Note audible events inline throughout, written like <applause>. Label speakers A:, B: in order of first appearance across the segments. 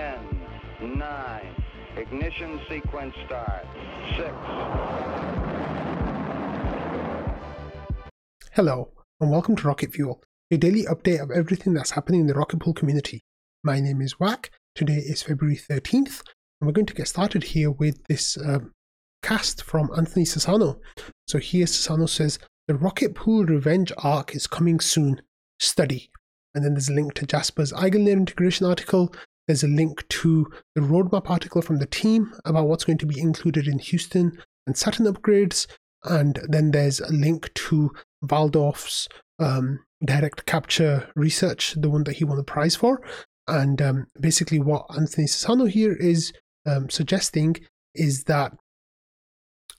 A: 10, 9, ignition sequence start, 6.
B: Hello, and welcome to Rocket Fuel, a daily update of everything that's happening in the Rocket Pool community. My name is Wack. Today is February 13th, and we're going to get started here with this um, cast from Anthony Sassano. So here Sassano says, The Rocket Pool Revenge arc is coming soon. Study. And then there's a link to Jasper's Eigenlayer integration article. There's a link to the roadmap article from the team about what's going to be included in Houston and Saturn upgrades. And then there's a link to Valdorff's um, direct capture research, the one that he won the prize for. And um, basically, what Anthony Sassano here is um, suggesting is that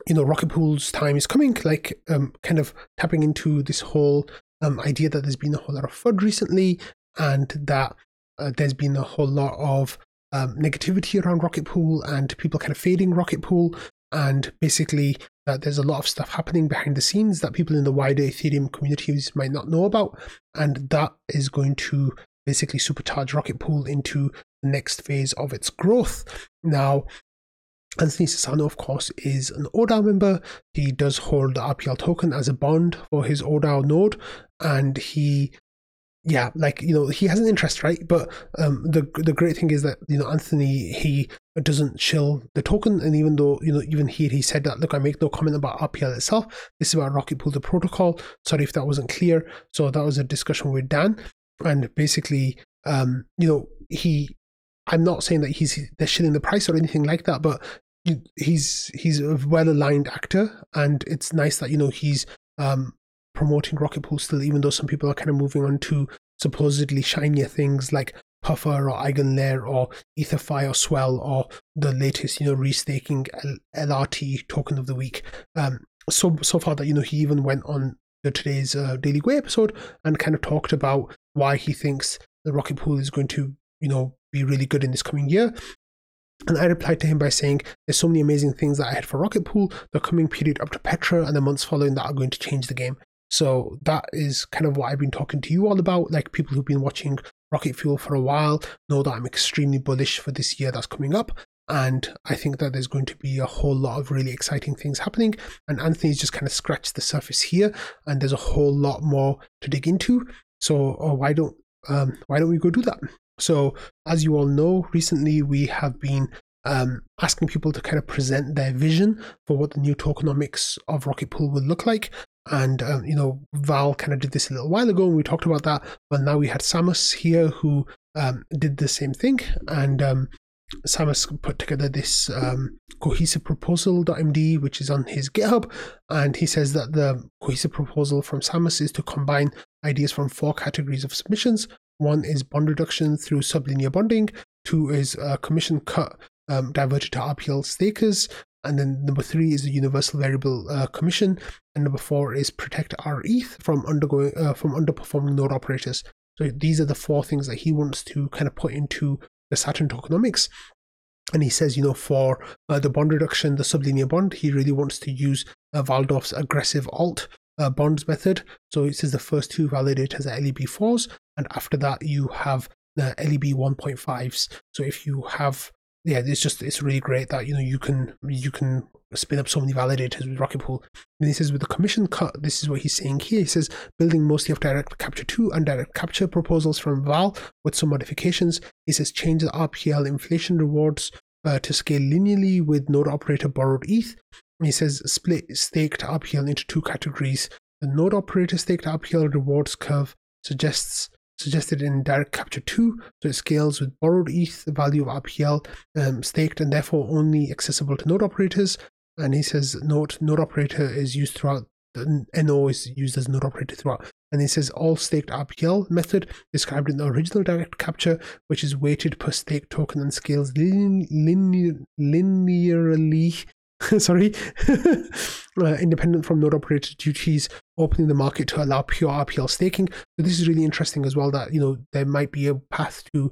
B: you know rocket pool's time is coming like um, kind of tapping into this whole um, idea that there's been a whole lot of FUD recently and that uh, there's been a whole lot of um, negativity around rocket pool and people kind of fading rocket pool. And basically uh, there's a lot of stuff happening behind the scenes that people in the wider ethereum communities might not know about. And that is going to basically supercharge rocket pool into the next phase of its growth. Now Anthony Sassano, of course, is an ODAO member. He does hold the RPL token as a bond for his ODAO node, and he, yeah, like you know, he has an interest, right? But um, the the great thing is that you know Anthony he doesn't chill the token, and even though you know even here he said that look, I make no comment about RPL itself. This is about Rocket Pool, the protocol. Sorry if that wasn't clear. So that was a discussion with Dan, and basically, um, you know, he I'm not saying that he's they're shilling the price or anything like that, but he's he's a well aligned actor, and it's nice that you know he's um, promoting Rocket Pool still, even though some people are kind of moving on to supposedly shinier things like Puffer or Eigenlayer or Etherfi or Swell or the latest, you know, restaking LRT token of the week. Um, so so far that you know he even went on the today's uh, Daily Gwei episode and kind of talked about why he thinks the Rocket Pool is going to you know be really good in this coming year. And I replied to him by saying, There's so many amazing things that I had for Rocket Pool, the coming period up to Pectra, and the months following that are going to change the game. So that is kind of what I've been talking to you all about. Like people who've been watching Rocket Fuel for a while know that I'm extremely bullish for this year that's coming up. And I think that there's going to be a whole lot of really exciting things happening. And Anthony's just kind of scratched the surface here, and there's a whole lot more to dig into. So oh, why don't um, why don't we go do that? So, as you all know, recently we have been um, asking people to kind of present their vision for what the new tokenomics of Rocket Pool will look like. And, um, you know, Val kind of did this a little while ago and we talked about that. But now we had Samus here who um, did the same thing. And um, Samus put together this um, cohesive proposal.md, which is on his GitHub. And he says that the cohesive proposal from Samus is to combine ideas from four categories of submissions one is bond reduction through sublinear bonding. Two is uh, commission cut um, diverted to RPL stakers. And then number three is the universal variable uh, commission. And number four is protect our ETH from undergoing uh, from underperforming node operators. So these are the four things that he wants to kind of put into the Saturn tokenomics. And he says, you know, for uh, the bond reduction, the sublinear bond, he really wants to use uh, Valdorff's aggressive alt uh, bonds method. So it says the first two validators are LEB4s, and after that you have the LEB 1.5s. So if you have yeah, it's just it's really great that you know you can you can spin up so many validators with Rocket Pool. And he says with the commission cut, this is what he's saying here. He says building mostly of direct capture two and direct capture proposals from Val with some modifications. He says change the RPL inflation rewards uh, to scale linearly with node operator borrowed ETH. And he says split staked RPL into two categories. The node operator staked RPL rewards curve suggests suggested in direct capture 2 so it scales with borrowed eth the value of rpl um, staked and therefore only accessible to node operators. And he says node node operator is used throughout the no is used as node operator throughout. And he says all staked rpl method described in the original direct capture which is weighted per stake token and scales linearly <laughs> sorry, <laughs> uh, independent from node operator duties, opening the market to allow pure RPL staking. So this is really interesting as well. That you know there might be a path to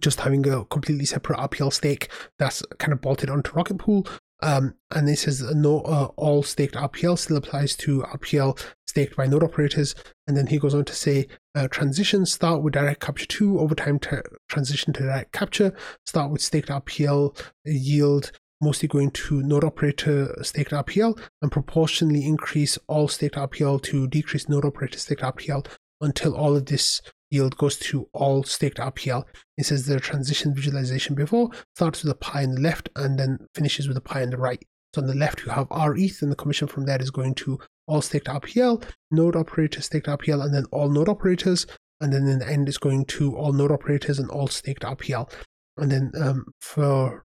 B: just having a completely separate RPL stake that's kind of bolted onto Rocket Pool. Um, and it says no, uh, all staked RPL still applies to RPL staked by node operators. And then he goes on to say uh, transitions start with direct capture 2, over time to transition to direct capture, start with staked RPL yield mostly going to node operator staked RPL and proportionally increase all staked RPL to decrease node operator staked RPL until all of this yield goes to all staked RPL. It says the transition visualization before starts with a pie on the left and then finishes with a pie on the right. So on the left, you have RETH, and the commission from that is going to all staked RPL, node operator staked RPL, and then all node operators. And then in the end, it's going to all node operators and all staked RPL. And then um, for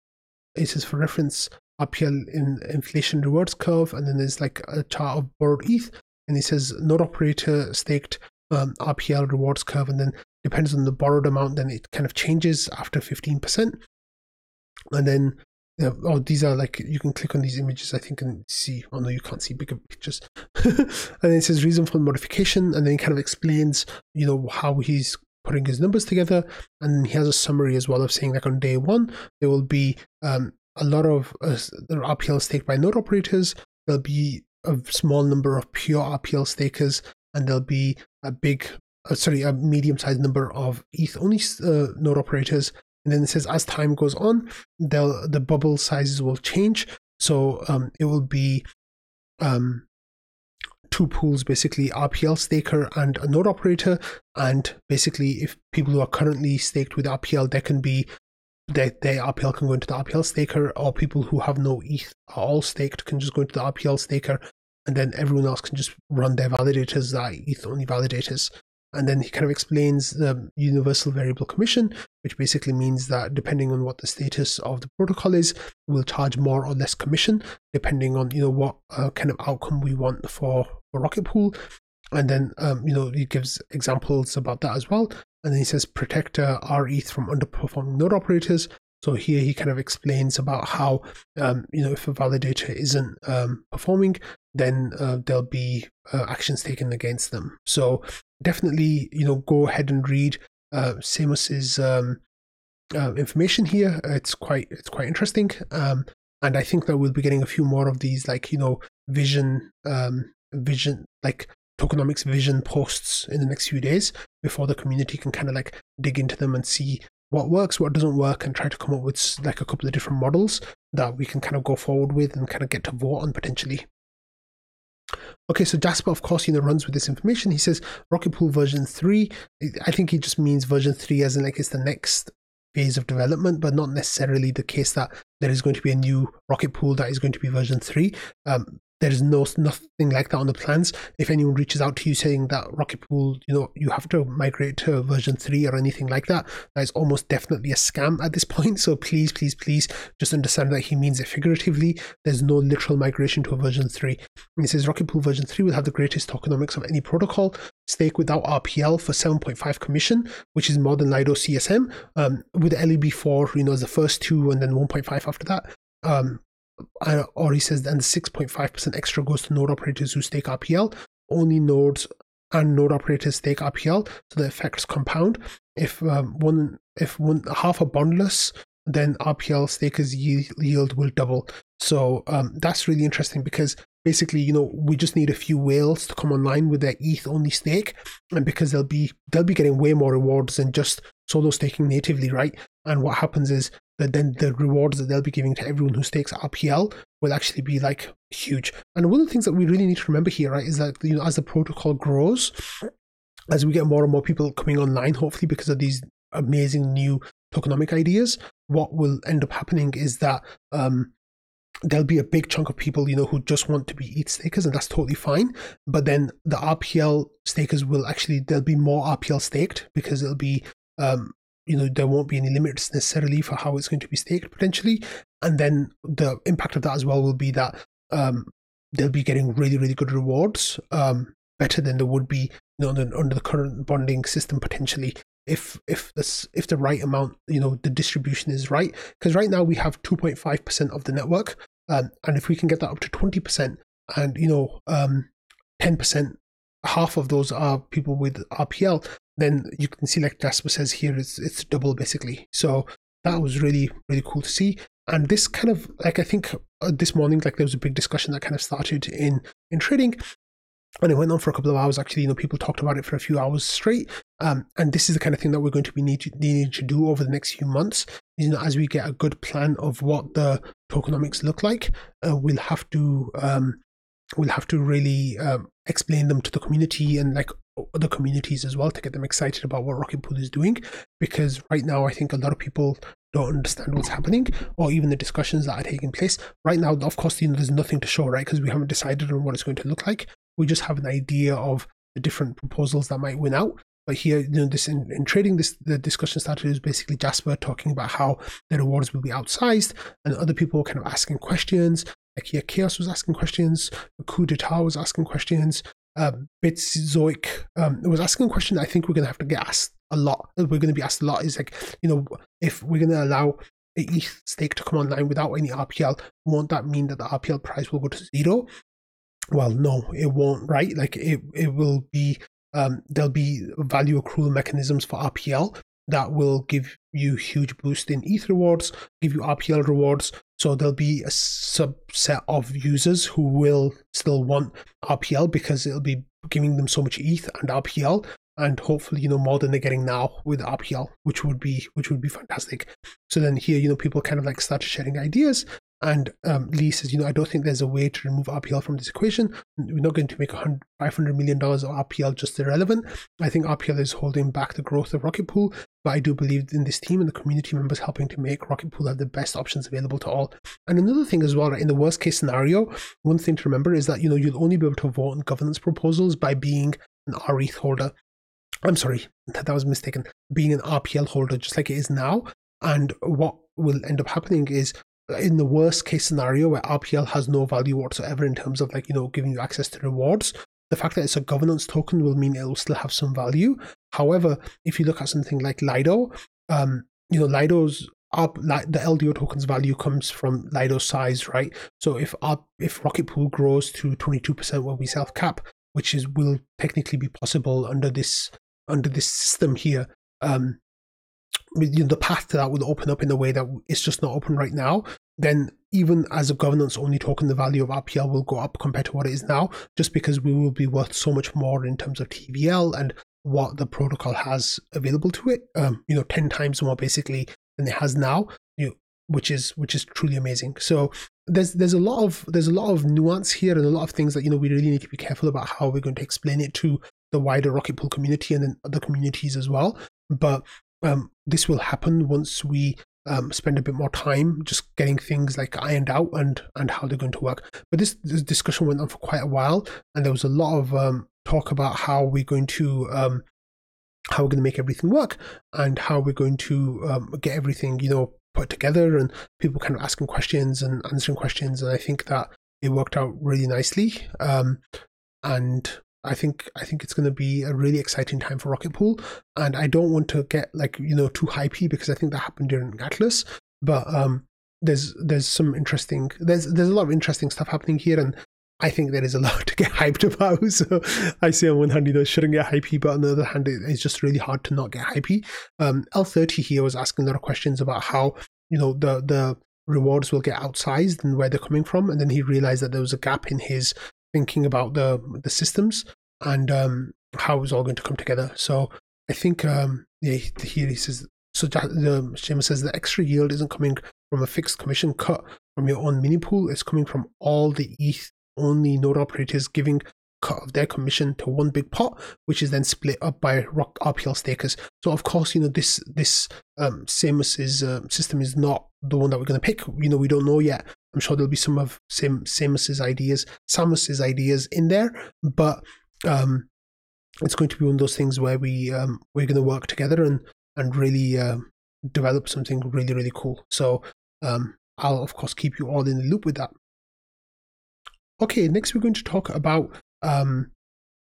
B: it says for reference, RPL in inflation rewards curve, and then there's like a chart of borrowed ETH, and it says node operator staked um, RPL rewards curve, and then depends on the borrowed amount, then it kind of changes after 15%. And then, oh, these are like, you can click on these images, I think, and see, oh no, you can't see bigger pictures. <laughs> and then it says reason for modification, and then it kind of explains, you know, how he's putting his numbers together. And he has a summary as well of saying, like, on day one, there will be um, a lot of uh, RPL staked by node operators. There'll be a small number of pure RPL stakers and there'll be a big, uh, sorry, a medium-sized number of ETH-only uh, node operators. And then it says as time goes on, the the bubble sizes will change. So um, it will be um, two pools, basically RPL staker and a node operator. And basically, if people who are currently staked with RPL, there can be their, their RPL can go into the RPL staker, or people who have no ETH are all staked can just go into the RPL staker and then everyone else can just run their validators, that ETH only validators. And then he kind of explains the universal variable commission, which basically means that depending on what the status of the protocol is, we'll charge more or less commission depending on you know what uh, kind of outcome we want for, for Rocket Pool. And then um, you know he gives examples about that as well. And then he says protect uh, our ETH from underperforming node operators. So here he kind of explains about how um, you know if a validator isn't um, performing, then uh, there'll be uh, actions taken against them. So definitely, you know, go ahead and read uh, Seamus's um, uh, information here. It's quite it's quite interesting, um, and I think that we'll be getting a few more of these, like you know, vision, um, vision, like tokenomics vision posts in the next few days before the community can kind of like dig into them and see what works, what doesn't work, and try to come up with like a couple of different models that we can kind of go forward with and kind of get to vote on potentially. Okay, so Jasper, of course, you know, runs with this information. He says Rocket Pool version 3. I think he just means version 3 as in like it's the next phase of development, but not necessarily the case that there is going to be a new Rocket Pool that is going to be version 3. Um, there is no nothing like that on the plans. If anyone reaches out to you saying that Rocket Pool, you know, you have to migrate to version three or anything like that, that is almost definitely a scam at this <laughs> point. So please, please, please, just understand that he means it figuratively. There's no literal migration to a version three. And he says Rocket Pool version three will have the greatest tokenomics of any protocol. Stake without RPL for 7.5 commission, which is more than Lido CSM. Um, with LEB4, you know, as the first two, and then 1.5 after that. Um, or he says, and 6.5% extra goes to node operators who stake RPL. Only nodes and node operators stake RPL, so the effects compound. If um, one, if one half are bondless, then RPL stakers yield will double. So um, that's really interesting because basically, you know, we just need a few whales to come online with their ETH only stake, and because they'll be they'll be getting way more rewards than just solo staking natively, right? And what happens is that then the rewards that they'll be giving to everyone who stakes RPL will actually be like huge. And one of the things that we really need to remember here, right, is that you know as the protocol grows, as we get more and more people coming online, hopefully because of these amazing new tokenomic ideas, what will end up happening is that um, there'll be a big chunk of people, you know, who just want to be ETH stakers, and that's totally fine. But then the RPL stakers will actually there'll be more RPL staked because it'll be um, you know there won't be any limits necessarily for how it's going to be staked potentially. And then the impact of that as well will be that um, they'll be getting really really good rewards um, better than there would be you know under the current bonding system potentially if if this if the right amount you know the distribution is right. Because right now we have 2.5% of the network um, and if we can get that up to 20% and you know um, 10% half of those are people with RPL, then you can see like Jasper says here, it's it's double basically. So that was really really cool to see. and this kind of like I think uh, this morning like there was a big discussion that kind of started in in trading and it went on for a couple of hours actually you know people talked about it for a few hours straight um, and this is the kind of thing that we're going to be need to, needing to do over the next few months you know as we get a good plan of what the tokenomics look like uh, we'll have to um, we'll have to really um, explain them to the community and like other communities as well to get them excited about what rocket pool is doing because right now i think a lot of people don't understand what's happening or even the discussions that are taking place. Right now of course you know there's nothing to show right? Because we haven't decided on what it's going to look like. We just have an idea of the different proposals that might win out. But here, you know, this in, in trading, this the discussion started is basically Jasper talking about how the rewards will be outsized, and other people kind of asking questions. Like here, Chaos was asking questions, Coup d'etat was asking questions, Bits Zoic um, was asking a question I think we're going to have to get asked a lot. We're going to be asked a lot is like, you know, if we're going to allow a ETH stake to come online without any RPL, won't that mean that the RPL price will go to zero? Well, no, it won't, right? Like it, it will be, um, there'll be value accrual mechanisms for RPL that will give you huge boost in ETH rewards, give you RPL rewards, so there'll be a subset of users who will still want RPL because it'll be giving them so much ETH and RPL, and hopefully you know more than they're getting now with RPL, which would be which would be fantastic. So then here you know people kind of like started sharing ideas, and um, Lee says, you know, I don't think there's a way to remove RPL from this equation. We're not going to make $500 million of RPL just irrelevant. I think RPL is holding back the growth of Rocket Pool, but I do believe in this team and the community members helping to make Rocket Pool have the best options available to all. And another thing as well, right, in the worst case scenario, one thing to remember is that, you know, you'll only be able to vote on governance proposals by being an RETH holder. I'm sorry, that was mistaken. Being an RPL holder, just like it is now. And what will end up happening is in the worst case scenario where RPL has no value whatsoever in terms of like, you know, giving you access to rewards, the fact that it's a governance token will mean it will still have some value. However, if you look at something like Lido, um, you know, Lido's up like the LDO token's value comes from Lido size, right? So if our, if Rocket Pool grows to 22% where we self cap, which is will technically be possible under this under this system here, um, you know, the path to that will open up in a way that it's just not open right now, then even as a governance only token, the value of RPL will go up compared to what it is now, just because we will be worth so much more in terms of TVL and what the protocol has available to it. Um, you know, ten times more basically than it has now. You know, which is which is truly amazing. So there's there's a lot of there's a lot of nuance here and a lot of things that you know we really need to be careful about how we're going to explain it to the wider Rocket Pool community and then other communities as well. But um, this will happen once we um, spend a bit more time just getting things like ironed out and and how they're going to work. But this, this discussion went on for quite a while, and there was a lot of um, talk about how we're going to um, how we're going to make everything work and how we're going to um, get everything you know put together and people kind of asking questions and answering questions and i think that it worked out really nicely um, and I think I think it's going to be a really exciting time for Rocket Pool, and I don't want to get like you know too hypey because I think that happened during Atlas. But um, there's there's some interesting there's there's a lot of interesting stuff happening here, and I think there is a <laughs> lot to get hyped about. So I say on one hand, you know, shouldn't get hypey, but on the other hand, it's just really hard to not get hypey. Um, L30 here was asking a lot of questions about how you know the the rewards will get outsized and where they're coming from, and then he realized that there was a gap in his thinking about the the systems and um, how it's all going to come together. So I think um, yeah, here he says so. The Seamus says the extra yield isn't coming from a fixed commission cut from your own mini pool. It's coming from all the ETH only node operators giving cut of their commission to one big pot, which is then split up by Rock RPL stakers. So of course, you know this this um, Seamus's uh, system is not the one that we're going to pick. You know, we don't know yet. I'm sure there'll be some of Sam, Samus's ideas, Samus's ideas in there, but um, it's going to be one of those things where we um, we're going to work together and and really uh, develop something really really cool. So um, I'll of course keep you all in the loop with that. Okay, next we're going to talk about um,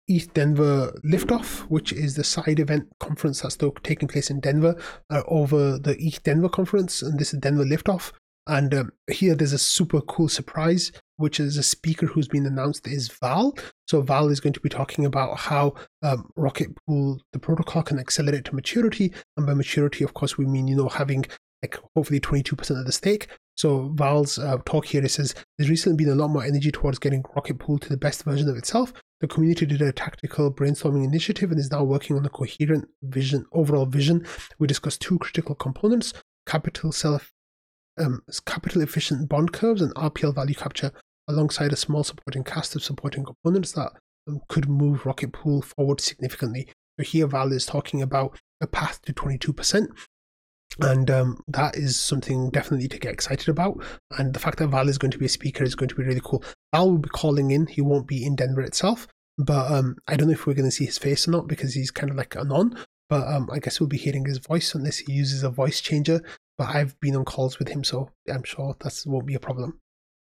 B: ETH Denver Liftoff, which is the side event conference that's taking place in Denver uh, over the ETH Denver conference, and this is Denver Liftoff. And um, here there's a super cool surprise, which is a speaker who's been announced is Val. So Val is going to be talking about how um, Rocket Pool, the protocol, can accelerate to maturity. And by maturity, of course, we mean you know having like hopefully 22% of the stake. So Val's uh, talk here it says there's recently been a lot more energy towards getting Rocket Pool to the best version of itself. The community did a tactical brainstorming initiative and is now working on a coherent vision, overall vision. We discussed two critical components: capital self, um, capital efficient bond curves and RPL value capture, alongside a small supporting cast of supporting components that um, could move Rocket Pool forward significantly. So here Val is talking about a path to 22%. And um, that is something definitely to get excited about. And the fact that Val is going to be a speaker is going to be really cool. Val will be calling in. He won't be in Denver itself. But um, I don't know if we're going to see his face or not because he's kind of like a non. But um, I guess we'll be hearing his voice unless he uses a voice changer. But I've been on calls with him, so I'm sure that won't be a problem.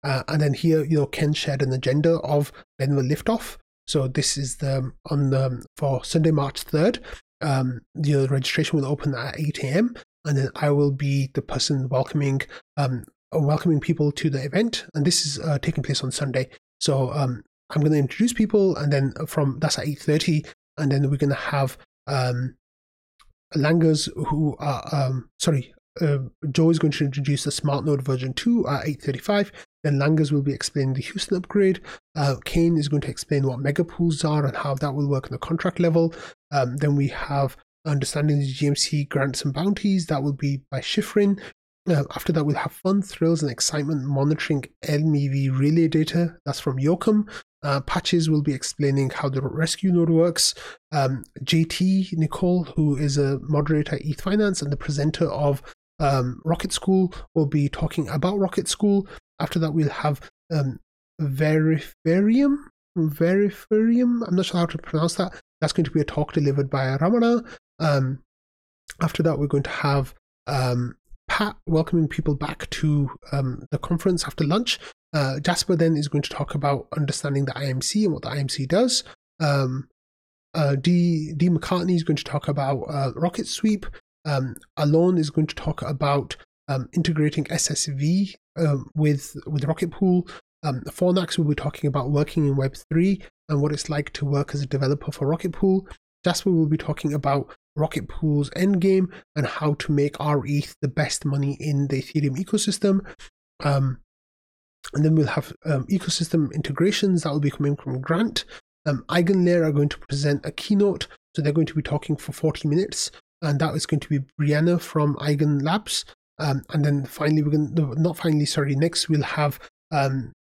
B: Uh, and then here, you know, Ken shared an agenda of Denver liftoff. So this is the on the for Sunday, March third. Um, the registration will open at 8 a.m and then I will be the person welcoming um, welcoming people to the event. And this is uh, taking place on Sunday. So um, I'm going to introduce people, and then from that's at eight thirty, and then we're going to have um, Langers who are um, sorry. Uh, Joe is going to introduce the Smart Node version 2 at 8.35. Then Langers will be explaining the Houston upgrade. Uh, Kane is going to explain what megapools are and how that will work on the contract level. Um, then we have understanding the GMC grants and bounties. That will be by Schifrin. Uh, after that, we'll have fun, thrills, and excitement monitoring MEV relay data. That's from Yoakum. Uh, Patches will be explaining how the rescue node works. Um, JT Nicole, who is a moderator at ETH Finance and the presenter of um, Rocket School, will be talking about Rocket School. After that, we'll have um, Veriferium. Veriferium. I'm not sure how to pronounce that. That's going to be a talk delivered by Ramana. Um, after that, we're going to have um, Pat welcoming people back to um, the conference after lunch. Uh, Jasper then is going to talk about understanding the IMC and what the IMC does. Um, uh, D. D. McCartney is going to talk about uh, Rocket Sweep. Um, Alone is going to talk about um, integrating SSV um, with with Rocket Pool. Um, Fornax will be talking about working in Web3 and what it's like to work as a developer for Rocket Pool. Jasper will be talking about Rocket Pool's endgame and how to make our ETH the best money in the Ethereum ecosystem. Um, and then we'll have um, ecosystem integrations that will be coming from Grant. Um, EigenLayer are going to present a keynote, so they're going to be talking for 40 minutes, and that is going to be Brianna from Eigen Labs. Um, and then finally, we're going to, not finally, sorry, next we'll have um,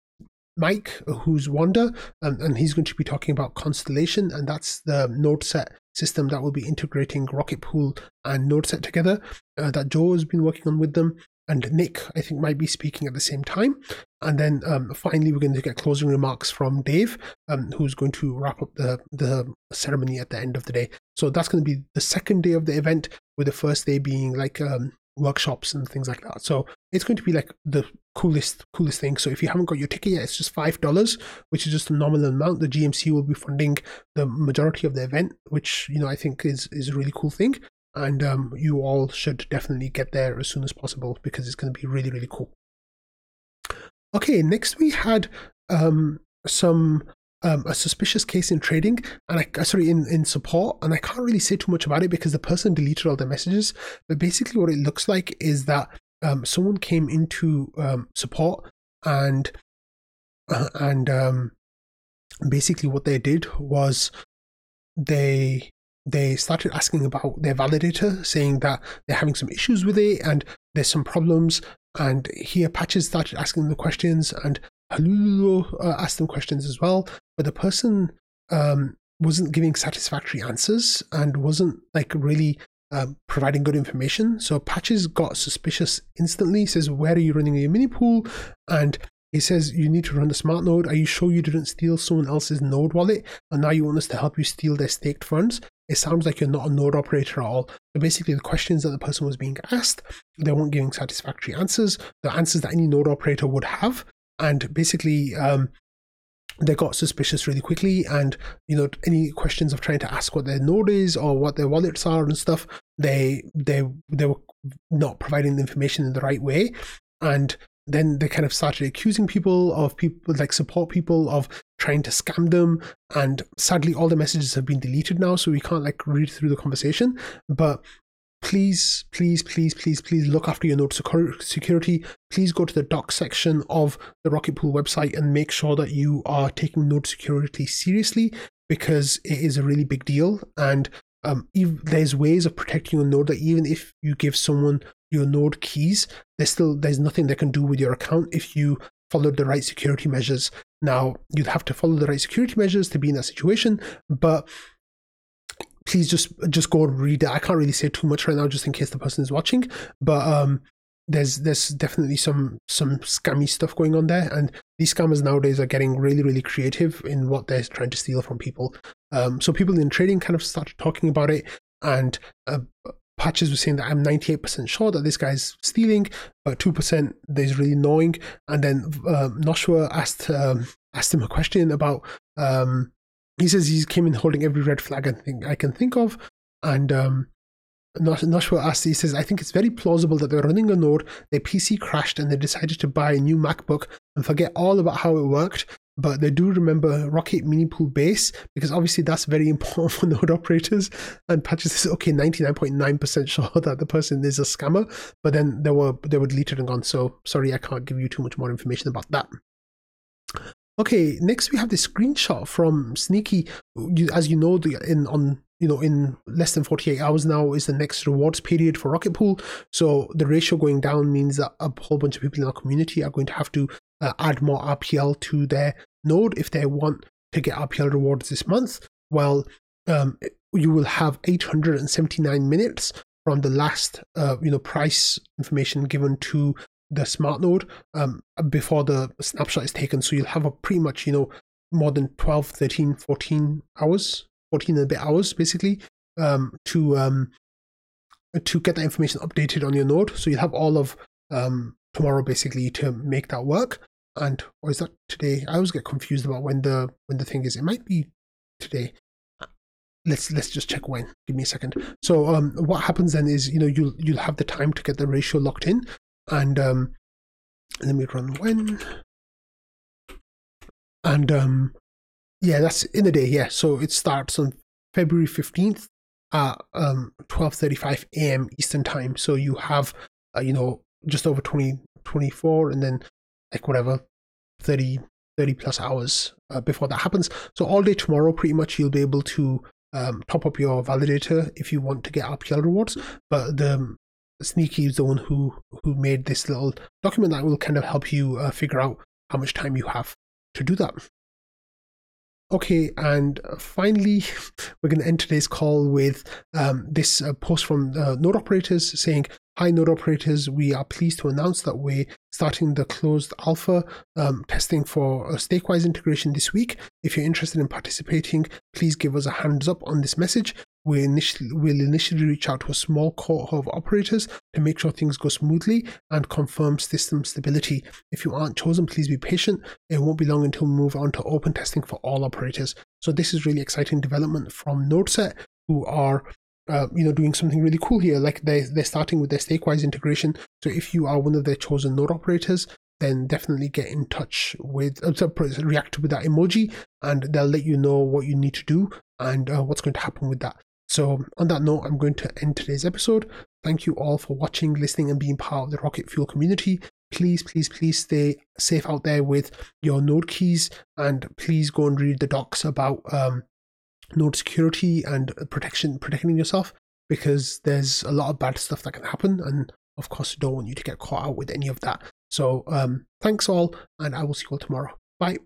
B: Mike, who's Wanda, um, and he's going to be talking about Constellation, and that's the node set system that will be integrating Rocket Pool and NodeSet together uh, that Joe has been working on with them. And Nick, I think, might be speaking at the same time. And then um, finally, we're going to get closing remarks from Dave, um, who's going to wrap up the, the ceremony at the end of the day. So that's going to be the second day of the event, with the first day being like um, workshops and things like that. So it's going to be like the coolest, coolest thing. So if you haven't got your ticket yet, it's just five dollars, which is just a nominal amount. The GMC will be funding the majority of the event, which you know I think is is a really cool thing. And um, you all should definitely get there as soon as possible because it's going to be really, really cool. Okay, next we had um, some um, a suspicious case in trading and I uh, sorry in, in support and I can't really say too much about it because the person deleted all the messages. But basically what it looks like is that um, someone came into um, support and uh, and um, basically what they did was they they started asking about their validator, saying that they're having some issues with it and there's some problems. And here, Patches started asking the questions, and Halulu uh, asked them questions as well, but the person um, wasn't giving satisfactory answers and wasn't like really um, providing good information. So Patches got suspicious instantly. He says, "Where are you running your mini pool?" And he says, "You need to run the smart node. Are you sure you didn't steal someone else's node wallet, and now you want us to help you steal their staked funds?" It sounds like you're not a node operator at all. So basically, the questions that the person was being asked, they weren't giving satisfactory answers. The answers that any node operator would have and basically um, they got suspicious really quickly and you know any questions of trying to ask what their node is or what their wallets are and stuff they they they were not providing the information in the right way. And then they kind of started accusing people of people like support people of trying to scam them. And sadly all the messages have been deleted now so we can't like read through the conversation. But please, please, please, please, please look after your node security. Please go to the docs section of the Rocket Pool website and make sure that you are taking node security seriously because it is a really big deal. And um, there's ways of protecting your node that even if you give someone your node keys, there's still there's nothing they can do with your account if you followed the right security measures. Now you'd have to follow the right security measures to be in that situation, but please just just go read it. I can't really say too much right now, just in case the person is watching. But um, there's there's definitely some some scammy stuff going on there, and these scammers nowadays are getting really really creative in what they're trying to steal from people. Um, so people in trading kind of started talking about it, and uh, patches were saying that I'm 98% sure that this guy's stealing, but 2% is really knowing. And then uh, Noshua asked um, asked him a question about. Um, he says he came in holding every red flag I think I can think of, and um, Noshua asked, he says, I think it's very plausible that they're running a node, their PC crashed, and they decided to buy a new MacBook and forget all about how it worked. But they do remember Rocket Mini Pool Base because obviously that's very <laughs> important for node operators. And Patches says, okay, 99.9% sure <laughs> that the person is a scammer, but then they were they were deleted and gone. So sorry, I can't give you too much more information about that. Okay, next we have the screenshot from Sneaky. As you know, in on you know in less than 48 hours now is the next rewards period for Rocket Pool. So the ratio going down means that a whole bunch of people in our community are going to have to uh, add more RPL to their node if they want to get RPL rewards this month. Well, um, you will have 879 minutes from the last uh, you know price information given to the smart node um, before the snapshot is taken. So you'll have a pretty much, you know, more than 12, 13, 14 hours, 14 and a bit hours basically um, to um, to get that information updated on your node. So you'll have all of um, tomorrow basically to make that work. And or is that today? I always get confused about when the when the thing is. It might be today. Let's let's just check when. Give me a second. So um, what happens then is you know you'll you'll have the time to get the ratio locked in and um, let me run when. And um, yeah, that's in the day. Yeah, so it starts on February fifteenth at um 12:35 a.m. Eastern time. So you have uh, you know just over 20 24 and then like whatever 30 30 plus hours uh, before that happens. So all day tomorrow, pretty much, you'll be able to um, top up your validator if you want to get RPL rewards. But the Sneaky is the one who who made this little document that will kind of help you uh, figure out how much time you have to do that. Okay, and finally, <laughs> we're going to end today's call with um, this uh, post from uh, node operators saying, Hi, node operators. We are pleased to announce that we're starting the closed alpha um, testing for a Stakewise integration this week. If you're interested in participating, please give us a hands up on this message we initially will initially reach out to a small cohort of operators to make sure things go smoothly and confirm system stability. If you aren't chosen, please be patient. It won't be long until we move on to open testing for all operators. So this is really exciting development from NodeSet, who are uh, you know doing something really cool here. Like they they're starting with their Stakewise integration. So if you are one of their chosen node operators, then definitely get in touch with uh, react with that emoji and they'll let you know what you need to do and uh, what's going to happen with that so, on that note, I'm going to end today's episode. Thank you all for watching, listening, and being part of the Rocket Fuel community. Please, please, please stay safe out there with your node keys and please go and read the docs about um, node security and protection, protecting yourself because there's a lot of bad stuff that can happen. And of course, don't want you to get caught out with any of that. So, um, thanks all, and I will see you all tomorrow. Bye.